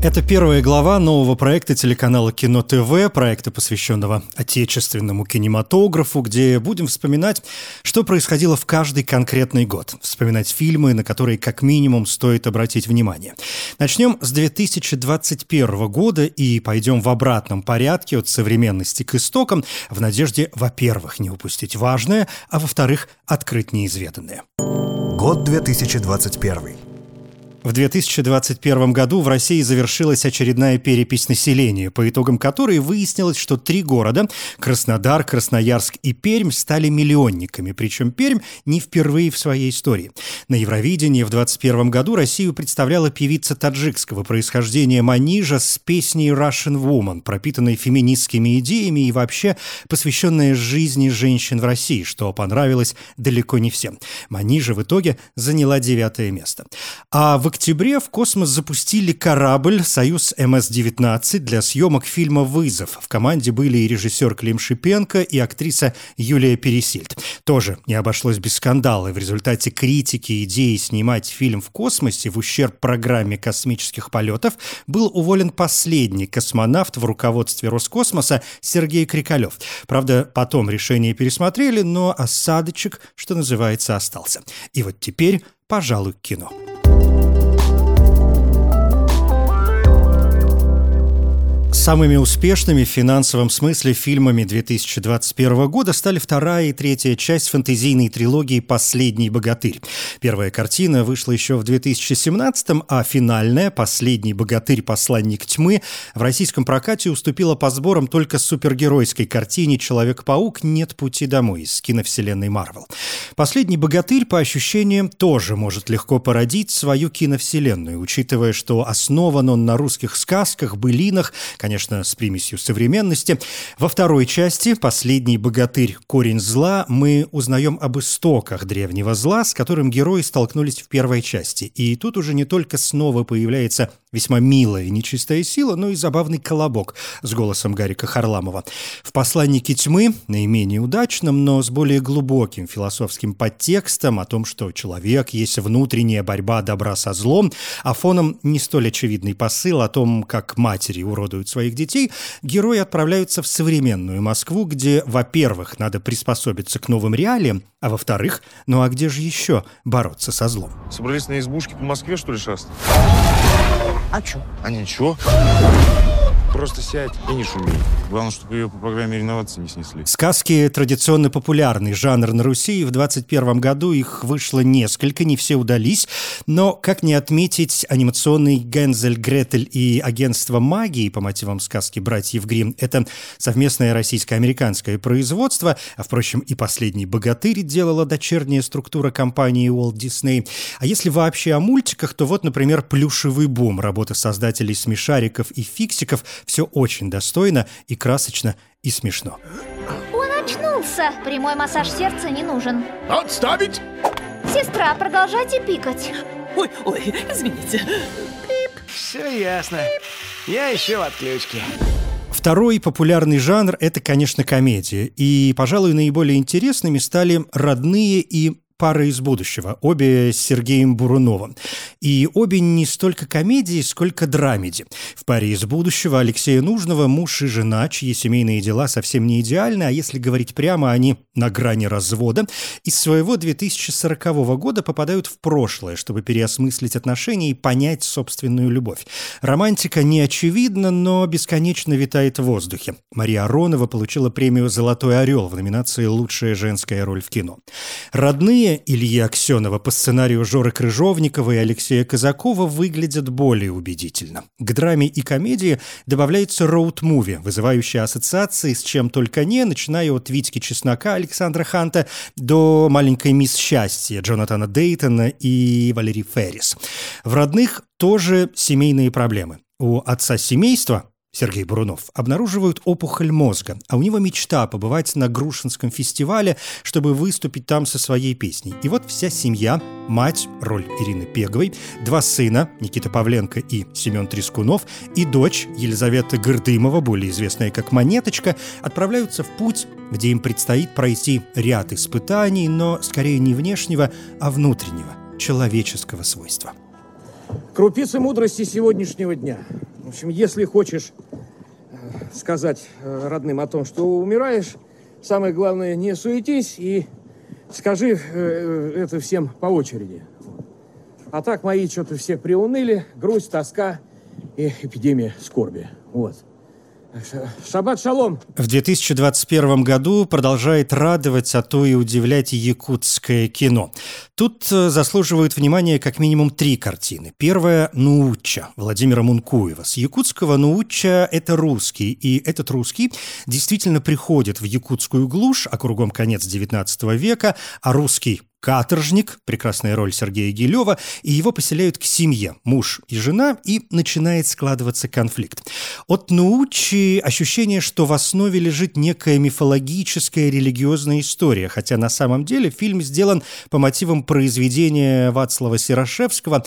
Это первая глава нового проекта телеканала Кино ТВ, проекта, посвященного отечественному кинематографу, где будем вспоминать, что происходило в каждый конкретный год. Вспоминать фильмы, на которые как минимум стоит обратить внимание. Начнем с 2021 года и пойдем в обратном порядке от современности к истокам, в надежде, во-первых, не упустить важное, а во-вторых, открыть неизведанное. Год 2021. В 2021 году в России завершилась очередная перепись населения, по итогам которой выяснилось, что три города – Краснодар, Красноярск и Пермь – стали миллионниками, причем Пермь не впервые в своей истории. На Евровидении в 2021 году Россию представляла певица таджикского происхождения Манижа с песней «Russian Woman», пропитанной феминистскими идеями и вообще посвященная жизни женщин в России, что понравилось далеко не всем. Манижа в итоге заняла девятое место. А в октябре в космос запустили корабль «Союз МС-19» для съемок фильма «Вызов». В команде были и режиссер Клим Шипенко, и актриса Юлия Пересильд. Тоже не обошлось без скандала. В результате критики идеи снимать фильм в космосе в ущерб программе космических полетов был уволен последний космонавт в руководстве Роскосмоса Сергей Крикалев. Правда, потом решение пересмотрели, но осадочек, что называется, остался. И вот теперь, пожалуй, кино. Самыми успешными в финансовом смысле фильмами 2021 года стали вторая и третья часть фэнтезийной трилогии «Последний богатырь». Первая картина вышла еще в 2017 а финальная «Последний богатырь. Посланник тьмы» в российском прокате уступила по сборам только супергеройской картине «Человек-паук. Нет пути домой» из киновселенной Марвел. «Последний богатырь», по ощущениям, тоже может легко породить свою киновселенную, учитывая, что основан он на русских сказках, былинах, конечно, конечно, с примесью современности. Во второй части «Последний богатырь. Корень зла» мы узнаем об истоках древнего зла, с которым герои столкнулись в первой части. И тут уже не только снова появляется весьма милая нечистая сила, но и забавный колобок с голосом Гарика Харламова. В «Посланнике тьмы», наименее удачном, но с более глубоким философским подтекстом о том, что человек есть внутренняя борьба добра со злом, а фоном не столь очевидный посыл о том, как матери уродуют своих детей, герои отправляются в современную Москву, где, во-первых, надо приспособиться к новым реалиям, а во-вторых, ну а где же еще бороться со злом? Собрались на избушке по Москве, что ли, шастать? А чё? А ничего. Просто сядь и не шуми. Главное, чтобы ее по программе реновации не снесли. Сказки – традиционно популярный жанр на Руси. В 21 году их вышло несколько, не все удались. Но, как не отметить, анимационный Гензель, Гретель и агентство магии по мотивам сказки «Братьев Гримм» – это совместное российско-американское производство. А, впрочем, и «Последний богатырь» делала дочерняя структура компании Walt Disney. А если вообще о мультиках, то вот, например, «Плюшевый бум» – работа создателей «Смешариков» и «Фиксиков» – все очень достойно и красочно и смешно. Он очнулся. Прямой массаж сердца не нужен. Отставить! Сестра, продолжайте пикать. Ой, ой, извините. Пип. Все ясно. Я еще в отключке. Второй популярный жанр – это, конечно, комедия. И, пожалуй, наиболее интересными стали родные и пара из будущего, обе с Сергеем Буруновым. И обе не столько комедии, сколько драмеди. В паре из будущего Алексея Нужного муж и жена, чьи семейные дела совсем не идеальны, а если говорить прямо, они на грани развода, из своего 2040 года попадают в прошлое, чтобы переосмыслить отношения и понять собственную любовь. Романтика не очевидна, но бесконечно витает в воздухе. Мария Аронова получила премию «Золотой орел» в номинации «Лучшая женская роль в кино». Родные Илье Ильи Аксенова по сценарию Жоры Крыжовникова и Алексея Казакова выглядят более убедительно. К драме и комедии добавляется роуд-муви, вызывающий ассоциации с чем только не, начиная от Витьки Чеснока Александра Ханта до «Маленькой мисс Счастья» Джонатана Дейтона и Валерий Феррис. В «Родных» тоже семейные проблемы. У отца семейства Сергей Бурунов, обнаруживают опухоль мозга, а у него мечта побывать на Грушинском фестивале, чтобы выступить там со своей песней. И вот вся семья, мать, роль Ирины Пеговой, два сына, Никита Павленко и Семен Трескунов, и дочь Елизавета Гордымова, более известная как Монеточка, отправляются в путь, где им предстоит пройти ряд испытаний, но скорее не внешнего, а внутреннего, человеческого свойства. Крупицы мудрости сегодняшнего дня. В общем, если хочешь э, сказать э, родным о том, что умираешь, самое главное, не суетись и скажи э, это всем по очереди. А так мои что-то все приуныли, грусть, тоска и эпидемия скорби. Вот. Шаббат шалом! В 2021 году продолжает радовать, а то и удивлять якутское кино. Тут э, заслуживают внимания как минимум три картины. Первая – «Науча» Владимира Мункуева. С якутского «Науча» – это русский, и этот русский действительно приходит в якутскую глушь, а кругом конец XIX века, а русский каторжник, прекрасная роль Сергея Гилева, и его поселяют к семье, муж и жена, и начинает складываться конфликт. От Научи ощущение, что в основе лежит некая мифологическая религиозная история, хотя на самом деле фильм сделан по мотивам произведения Вацлава Сирошевского,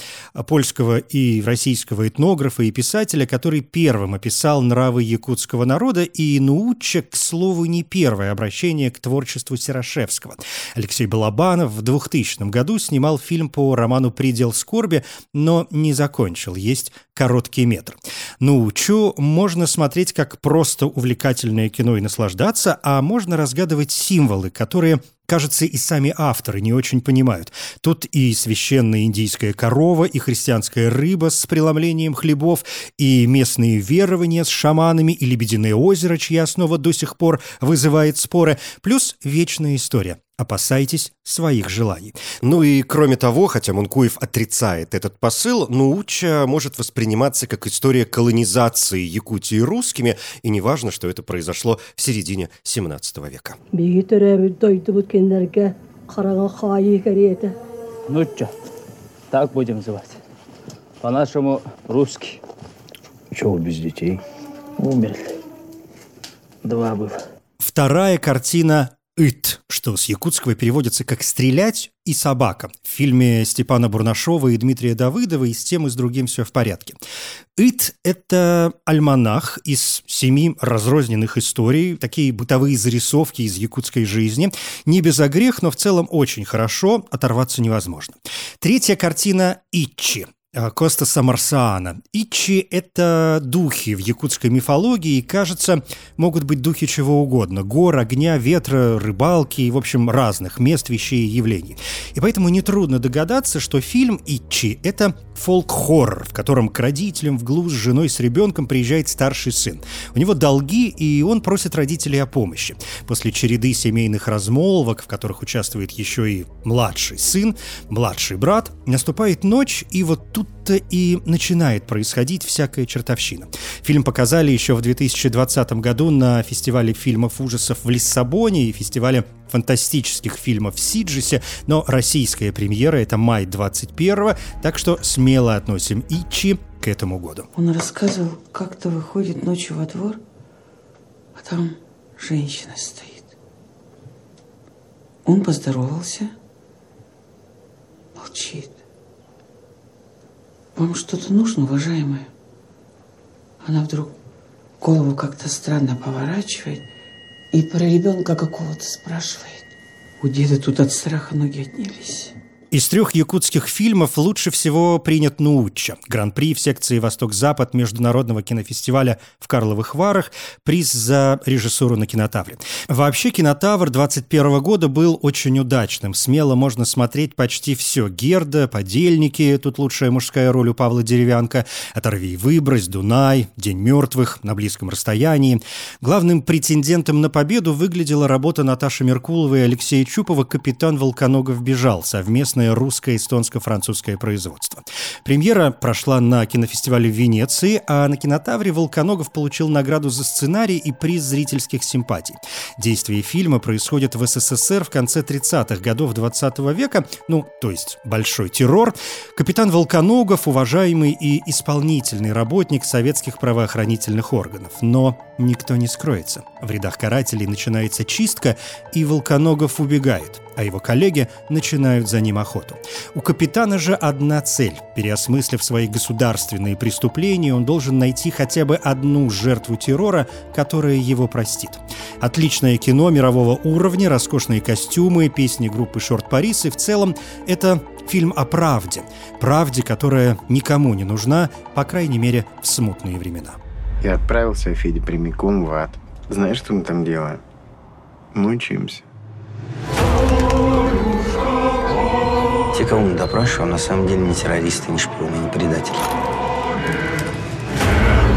польского и российского этнографа и писателя, который первым описал нравы якутского народа, и Науча, к слову, не первое обращение к творчеству Сирошевского. Алексей Балабанов в 2000 году снимал фильм по роману «Предел скорби», но не закончил. Есть короткий метр. Ну, Чу можно смотреть как просто увлекательное кино и наслаждаться, а можно разгадывать символы, которые кажется, и сами авторы не очень понимают. Тут и священная индийская корова, и христианская рыба с преломлением хлебов, и местные верования с шаманами, и лебединое озеро, чья основа до сих пор вызывает споры, плюс вечная история опасайтесь своих желаний. Ну и кроме того, хотя Мункуев отрицает этот посыл, Науча может восприниматься как история колонизации Якутии русскими, и неважно, что это произошло в середине 17 века. Нуча. Так будем называть. По-нашему русский. Чего без детей? Умерли. Два было. Вторая картина «Ит», что с якутского переводится как «стрелять» и «собака». В фильме Степана Бурнашова и Дмитрия Давыдова и с тем, и с другим все в порядке. «Ит» — это альманах из семи разрозненных историй, такие бытовые зарисовки из якутской жизни. Не без огрех, но в целом очень хорошо, оторваться невозможно. Третья картина «Итчи». А, Костаса Марсаана. Ичи – это духи в якутской мифологии, и, кажется, могут быть духи чего угодно – гор, огня, ветра, рыбалки, в общем, разных мест, вещей и явлений. И поэтому нетрудно догадаться, что фильм «Ичи» – это фолк-хоррор, в котором к родителям в глубь с женой с ребенком приезжает старший сын. У него долги, и он просит родителей о помощи. После череды семейных размолвок, в которых участвует еще и младший сын, младший брат, наступает ночь, и вот тут тут-то и начинает происходить всякая чертовщина. Фильм показали еще в 2020 году на фестивале фильмов ужасов в Лиссабоне и фестивале фантастических фильмов в Сиджисе, но российская премьера — это май 21 так что смело относим Ичи к этому году. Он рассказывал, как-то выходит ночью во двор, а там женщина стоит. Он поздоровался, молчит. Вам что-то нужно, уважаемая? Она вдруг голову как-то странно поворачивает и про ребенка какого-то спрашивает. У деда тут от страха ноги отнялись. Из трех якутских фильмов лучше всего принят «Науча». Гран-при в секции «Восток-Запад» Международного кинофестиваля в Карловых Варах, приз за режиссуру на кинотавре. Вообще «Кинотавр» 21 года был очень удачным. Смело можно смотреть почти все. «Герда», «Подельники», тут лучшая мужская роль у Павла Деревянко, «Оторви и выбрось», «Дунай», «День мертвых», «На близком расстоянии». Главным претендентом на победу выглядела работа Наташи Меркуловой и Алексея Чупова «Капитан Волконогов бежал» совместно совместное русско-эстонско-французское производство. Премьера прошла на кинофестивале в Венеции, а на кинотавре Волконогов получил награду за сценарий и приз зрительских симпатий. Действие фильма происходит в СССР в конце 30-х годов 20 -го века, ну, то есть большой террор. Капитан Волконогов – уважаемый и исполнительный работник советских правоохранительных органов. Но никто не скроется. В рядах карателей начинается чистка, и Волконогов убегает, а его коллеги начинают за ним охоту. У капитана же одна цель. Переосмыслив свои государственные преступления, он должен найти хотя бы одну жертву террора, которая его простит. Отличное кино мирового уровня, роскошные костюмы, песни группы «Шорт Парис» и в целом это фильм о правде. Правде, которая никому не нужна, по крайней мере, в смутные времена. Я отправился, Федя, прямиком в ад. Знаешь, что мы там делаем? Мы учимся. Те, кого мы допрашиваем, на самом деле не террористы, не шпионы, не предатели.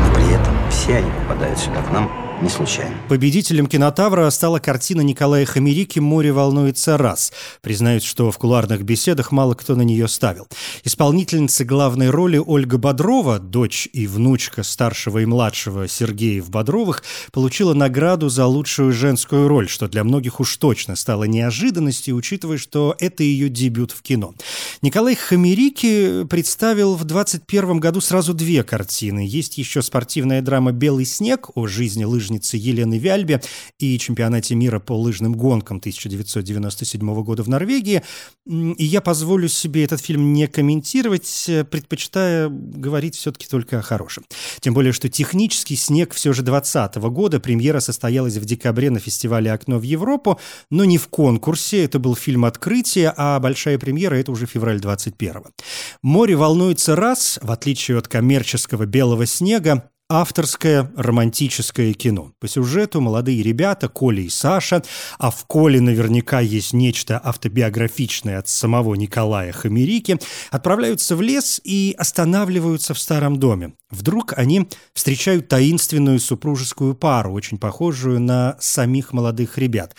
Но при этом все они попадают сюда к нам не случайно. Победителем кинотавра стала картина Николая Хамерики «Море волнуется раз». Признаюсь, что в кулуарных беседах мало кто на нее ставил. Исполнительница главной роли Ольга Бодрова, дочь и внучка старшего и младшего Сергеев Бодровых, получила награду за лучшую женскую роль, что для многих уж точно стало неожиданностью, учитывая, что это ее дебют в кино. Николай Хамерики представил в 21 году сразу две картины. Есть еще спортивная драма «Белый снег» о жизни лыжников лыжницы Елены Вяльбе и чемпионате мира по лыжным гонкам 1997 года в Норвегии. И я позволю себе этот фильм не комментировать, предпочитая говорить все-таки только о хорошем. Тем более, что технический снег все же 2020 года. Премьера состоялась в декабре на фестивале «Окно в Европу», но не в конкурсе. Это был фильм «Открытие», а большая премьера – это уже февраль 21 «Море волнуется раз», в отличие от коммерческого «Белого снега», авторское романтическое кино. По сюжету молодые ребята, Коля и Саша, а в Коле наверняка есть нечто автобиографичное от самого Николая Хамерики, отправляются в лес и останавливаются в старом доме. Вдруг они встречают таинственную супружескую пару, очень похожую на самих молодых ребят.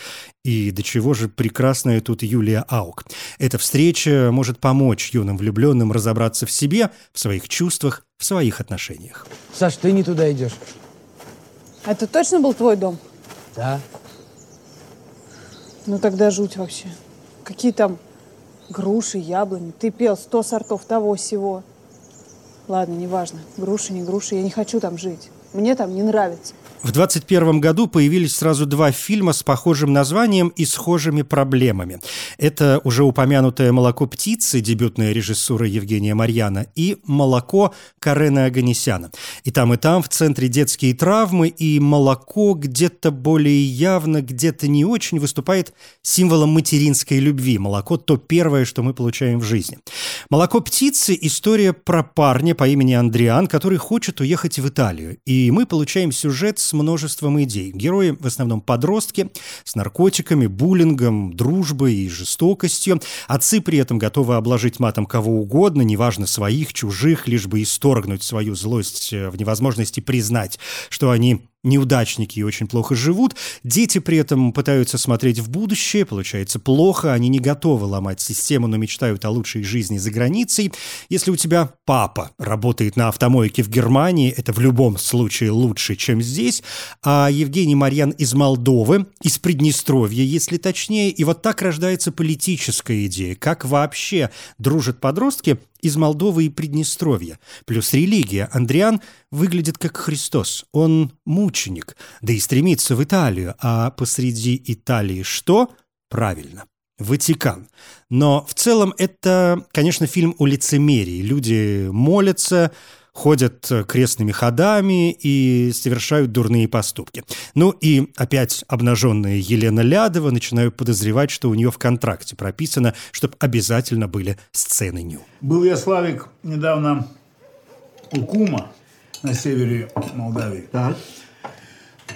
И до чего же прекрасная тут Юлия Аук. Эта встреча может помочь юным влюбленным разобраться в себе, в своих чувствах, в своих отношениях. Саш, ты не туда идешь. Это точно был твой дом? Да. Ну тогда жуть вообще. Какие там груши, яблони. Ты пел сто сортов того всего. Ладно, неважно. Груши, не груши. Я не хочу там жить. Мне там не нравится. В 2021 году появились сразу два фильма с похожим названием и схожими проблемами. Это уже упомянутое «Молоко птицы», дебютная режиссура Евгения Марьяна, и «Молоко» Карена Аганесяна. И там, и там в центре детские травмы, и молоко где-то более явно, где-то не очень выступает символом материнской любви. Молоко – то первое, что мы получаем в жизни. «Молоко птицы» – история про парня по имени Андриан, который хочет уехать в Италию. И мы получаем сюжет с множеством идей. Герои в основном подростки с наркотиками, буллингом, дружбой и жестокостью. Отцы при этом готовы обложить матом кого угодно, неважно своих, чужих, лишь бы исторгнуть свою злость э, в невозможности признать, что они неудачники и очень плохо живут. Дети при этом пытаются смотреть в будущее, получается плохо, они не готовы ломать систему, но мечтают о лучшей жизни за границей. Если у тебя папа работает на автомойке в Германии, это в любом случае лучше, чем здесь, а Евгений Марьян из Молдовы, из Приднестровья, если точнее, и вот так рождается политическая идея, как вообще дружат подростки из Молдовы и Приднестровья. Плюс религия. Андриан выглядит как Христос. Он мученик, да и стремится в Италию. А посреди Италии что? Правильно. Ватикан. Но в целом это, конечно, фильм о лицемерии. Люди молятся, ходят крестными ходами и совершают дурные поступки. Ну и опять обнаженная Елена Лядова начинаю подозревать, что у нее в контракте прописано, чтобы обязательно были сцены ню. Был я, Славик, недавно у Кума на севере Молдавии. Так.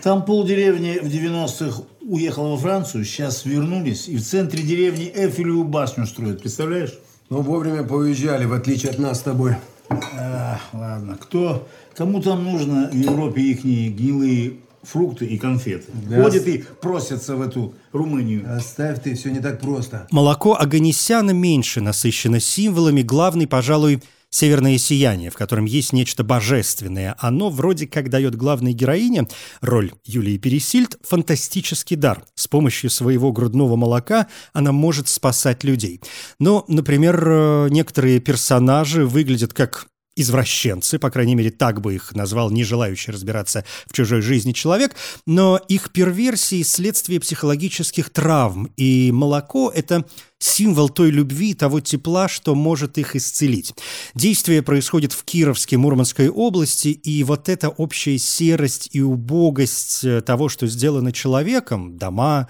Там полдеревни в 90-х уехала во Францию, сейчас вернулись, и в центре деревни Эфелеву башню строят, представляешь? Ну, вовремя поуезжали, в отличие от нас с тобой. А, ладно. Кто, кому там нужно в Европе их гнилые фрукты и конфеты. Да. Ходят и просятся в эту Румынию. Оставь ты, все не так просто. Молоко Аганесяна меньше насыщено символами. Главный, пожалуй, «Северное сияние», в котором есть нечто божественное. Оно вроде как дает главной героине, роль Юлии Пересильд, фантастический дар. С помощью своего грудного молока она может спасать людей. Но, например, э, некоторые персонажи выглядят как извращенцы, по крайней мере, так бы их назвал не желающий разбираться в чужой жизни человек, но их перверсии – следствие психологических травм, и молоко – это символ той любви, того тепла, что может их исцелить. Действие происходит в Кировске, Мурманской области, и вот эта общая серость и убогость э, того, что сделано человеком, дома,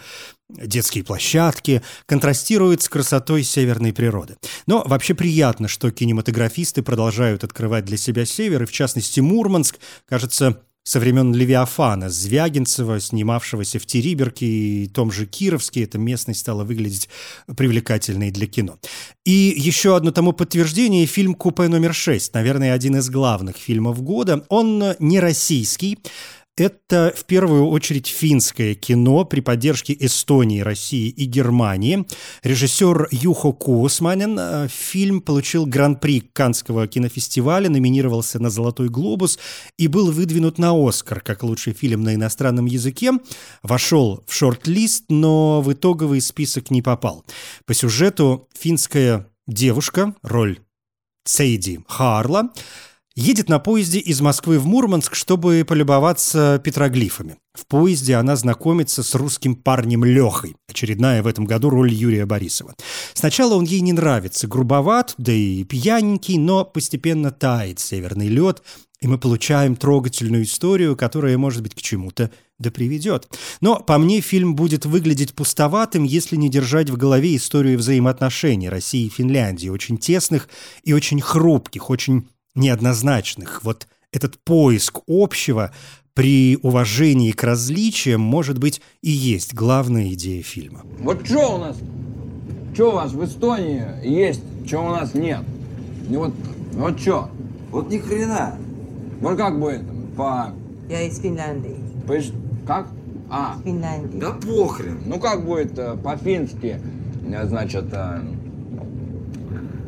детские площадки, контрастирует с красотой северной природы. Но вообще приятно, что кинематографисты продолжают открывать для себя север, и в частности Мурманск, кажется, со времен Левиафана, Звягинцева, снимавшегося в Териберке и том же Кировске, эта местность стала выглядеть привлекательной для кино. И еще одно тому подтверждение – фильм «Купе номер 6», наверное, один из главных фильмов года. Он не российский, это в первую очередь финское кино при поддержке Эстонии, России и Германии. Режиссер Юхо Куосманен. Э, фильм получил гран-при Канского кинофестиваля, номинировался на «Золотой глобус» и был выдвинут на «Оскар» как лучший фильм на иностранном языке. Вошел в шорт-лист, но в итоговый список не попал. По сюжету финская девушка, роль Цейди Харла, Едет на поезде из Москвы в Мурманск, чтобы полюбоваться петроглифами. В поезде она знакомится с русским парнем Лехой, очередная в этом году роль Юрия Борисова. Сначала он ей не нравится, грубоват, да и пьяненький, но постепенно тает северный лед, и мы получаем трогательную историю, которая, может быть, к чему-то да приведет. Но, по мне, фильм будет выглядеть пустоватым, если не держать в голове историю взаимоотношений России и Финляндии, очень тесных и очень хрупких, очень неоднозначных. Вот этот поиск общего при уважении к различиям, может быть, и есть главная идея фильма. Вот что у нас, что у вас в Эстонии есть, что у нас нет? И вот, вот что? Вот ни хрена. Вот как будет по... Я из Финляндии. По... Как? А. Финляндии. Да похрен. Ну как будет э, по-фински, э, значит, э,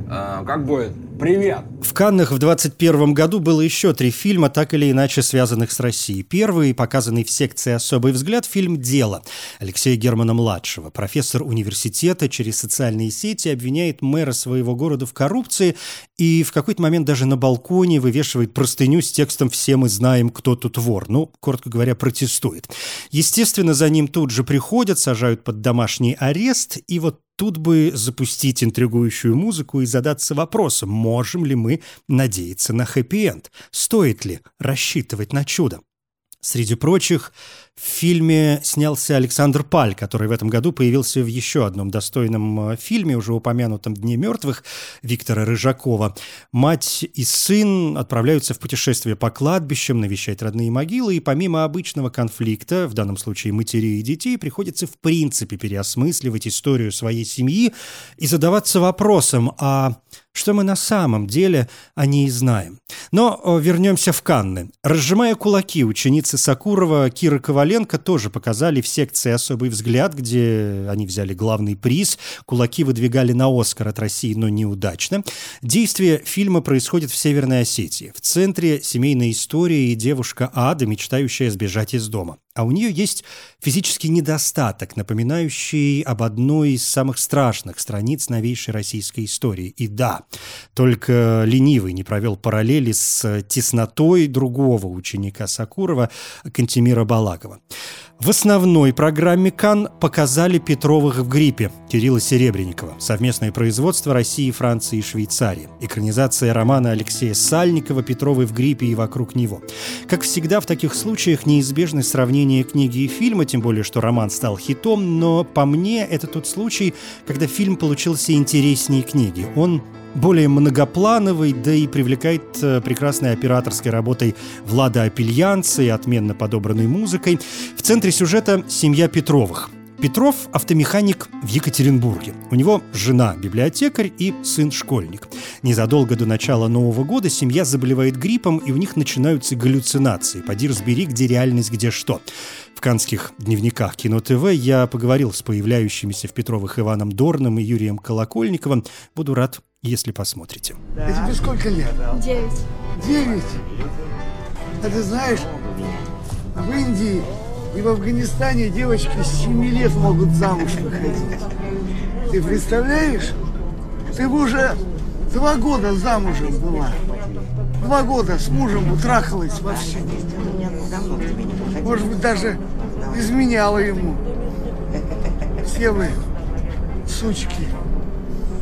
э, как будет Привет! В Каннах в 2021 году было еще три фильма, так или иначе связанных с Россией. Первый, показанный в секции «Особый взгляд», фильм «Дело» Алексея Германа-младшего. Профессор университета через социальные сети обвиняет мэра своего города в коррупции и в какой-то момент даже на балконе вывешивает простыню с текстом «Все мы знаем, кто тут вор». Ну, коротко говоря, протестует. Естественно, за ним тут же приходят, сажают под домашний арест, и вот Тут бы запустить интригующую музыку и задаться вопросом, можем ли мы надеяться на хэппи-энд, стоит ли рассчитывать на чудо. Среди прочих, в фильме снялся Александр Паль, который в этом году появился в еще одном достойном э, фильме, уже упомянутом «Дне мертвых» Виктора Рыжакова. Мать и сын отправляются в путешествие по кладбищам, навещать родные могилы, и помимо обычного конфликта, в данном случае матерей и детей, приходится в принципе переосмысливать историю своей семьи и задаваться вопросом, а что мы на самом деле о ней знаем. Но вернемся в Канны. Разжимая кулаки, ученицы Сакурова Кира Коваленко тоже показали в секции «Особый взгляд», где они взяли главный приз. Кулаки выдвигали на «Оскар» от России, но неудачно. Действие фильма происходит в Северной Осетии. В центре семейная история и девушка Ада, мечтающая сбежать из дома. А у нее есть физический недостаток, напоминающий об одной из самых страшных страниц новейшей российской истории. И да, только ленивый не провел параллели с теснотой другого ученика Сакурова, Кантемира Балагова. В основной программе «Кан» показали Петровых в гриппе Кирилла Серебренникова. Совместное производство России, Франции и Швейцарии. Экранизация романа Алексея Сальникова «Петровы в гриппе и вокруг него». Как всегда в таких случаях неизбежны сравнение книги и фильма, тем более, что роман стал хитом, но по мне это тот случай, когда фильм получился интереснее книги. Он более многоплановый, да и привлекает э, прекрасной операторской работой Влада Апельянца и отменно подобранной музыкой. В центре сюжета семья Петровых. Петров – автомеханик в Екатеринбурге. У него жена – библиотекарь и сын – школьник. Незадолго до начала Нового года семья заболевает гриппом, и у них начинаются галлюцинации. Поди разбери, где реальность, где что. В канских дневниках Кино ТВ я поговорил с появляющимися в Петровых Иваном Дорном и Юрием Колокольниковым. Буду рад, если посмотрите. А тебе сколько лет? Девять. Девять? А ты знаешь, в Индии и в Афганистане девочки с 7 лет могут замуж выходить. Ты представляешь? Ты бы уже два года замужем была. Два года с мужем утрахалась вовсю. Может быть, даже изменяла ему. Все вы, сучки,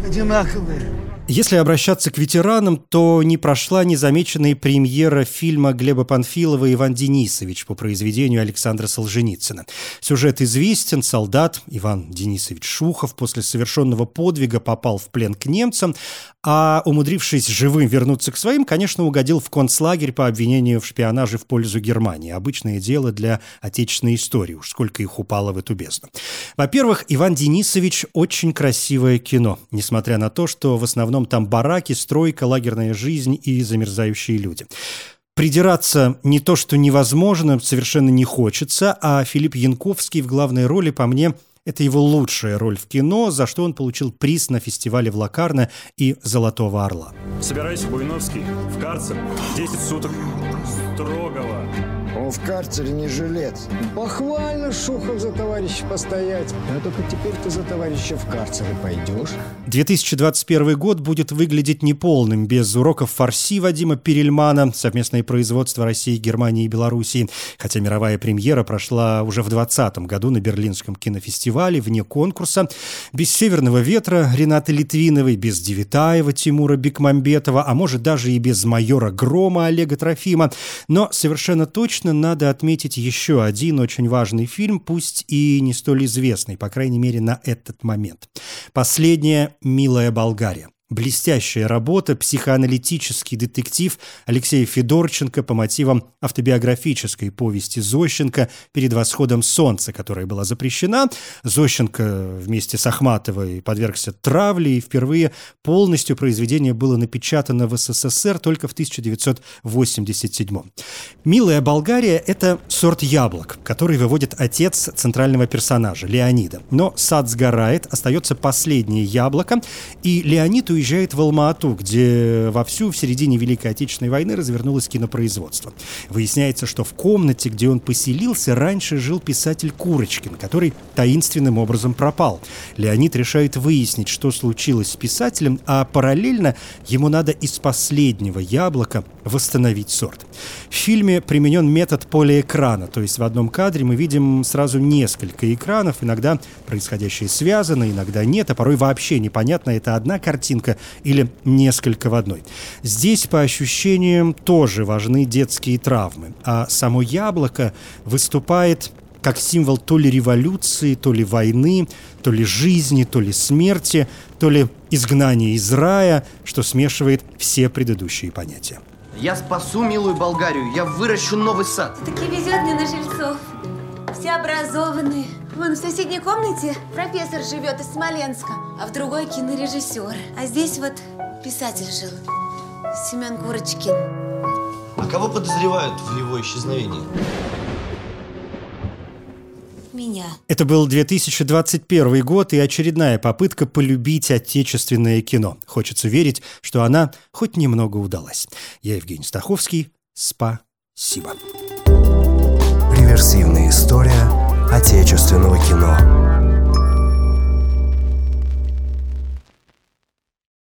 одинаковые. Если обращаться к ветеранам, то не прошла незамеченная премьера фильма Глеба Панфилова «Иван Денисович» по произведению Александра Солженицына. Сюжет известен. Солдат Иван Денисович Шухов после совершенного подвига попал в плен к немцам, а умудрившись живым вернуться к своим, конечно, угодил в концлагерь по обвинению в шпионаже в пользу Германии. Обычное дело для отечественной истории, уж сколько их упало в эту бездну. Во-первых, Иван Денисович – очень красивое кино, несмотря на то, что в основном там бараки, стройка, лагерная жизнь и замерзающие люди. Придираться не то, что невозможно, совершенно не хочется, а Филипп Янковский в главной роли, по мне, это его лучшая роль в кино, за что он получил приз на фестивале в Лакарно и «Золотого орла». Собирайся, Буйновский, в карцер. 10 суток строгого. Он в карцере не жилец. Похвально, Шухов, за товарища постоять. А только теперь ты за товарища в карцере пойдешь. 2021 год будет выглядеть неполным без уроков фарси Вадима Перельмана, совместное производство России, Германии и Белоруссии. Хотя мировая премьера прошла уже в 2020 году на Берлинском кинофестивале вне конкурса. Без «Северного ветра» Ренаты Литвиновой, без Девитаева Тимура Бекмамбетова, а может даже и без «Майора Грома» Олега Трофима. Но совершенно точно надо отметить еще один очень важный фильм, пусть и не столь известный, по крайней мере, на этот момент. Последняя «Милая Болгария». Блестящая работа, психоаналитический детектив Алексея Федорченко по мотивам автобиографической повести Зощенко «Перед восходом солнца», которая была запрещена. Зощенко вместе с Ахматовой подвергся травле, и впервые полностью произведение было напечатано в СССР только в 1987 «Милая Болгария» — это сорт яблок, который выводит отец центрального персонажа, Леонида. Но сад сгорает, остается последнее яблоко, и Леонид уезжает в Алма-Ату, где вовсю в середине Великой Отечественной войны развернулось кинопроизводство. Выясняется, что в комнате, где он поселился, раньше жил писатель Курочкин, который таинственным образом пропал. Леонид решает выяснить, что случилось с писателем, а параллельно ему надо из последнего яблока восстановить сорт. В фильме применен метод полиэкрана, то есть в одном кадре мы видим сразу несколько экранов, иногда происходящее связано, иногда нет, а порой вообще непонятно, это одна картинка или несколько в одной. Здесь, по ощущениям, тоже важны детские травмы, а само яблоко выступает как символ то ли революции, то ли войны, то ли жизни, то ли смерти, то ли изгнания из рая, что смешивает все предыдущие понятия. Я спасу милую Болгарию, я выращу новый сад. Таки везет мне на жильцов. Все образованные. Вон в соседней комнате профессор живет из Смоленска, а в другой кинорежиссер. А здесь вот писатель жил. Семен Курочкин. А кого подозревают в его исчезновении? Меня. Это был 2021 год и очередная попытка полюбить отечественное кино. Хочется верить, что она хоть немного удалась. Я Евгений Стаховский. Спасибо. Реверсивная история отечественного кино.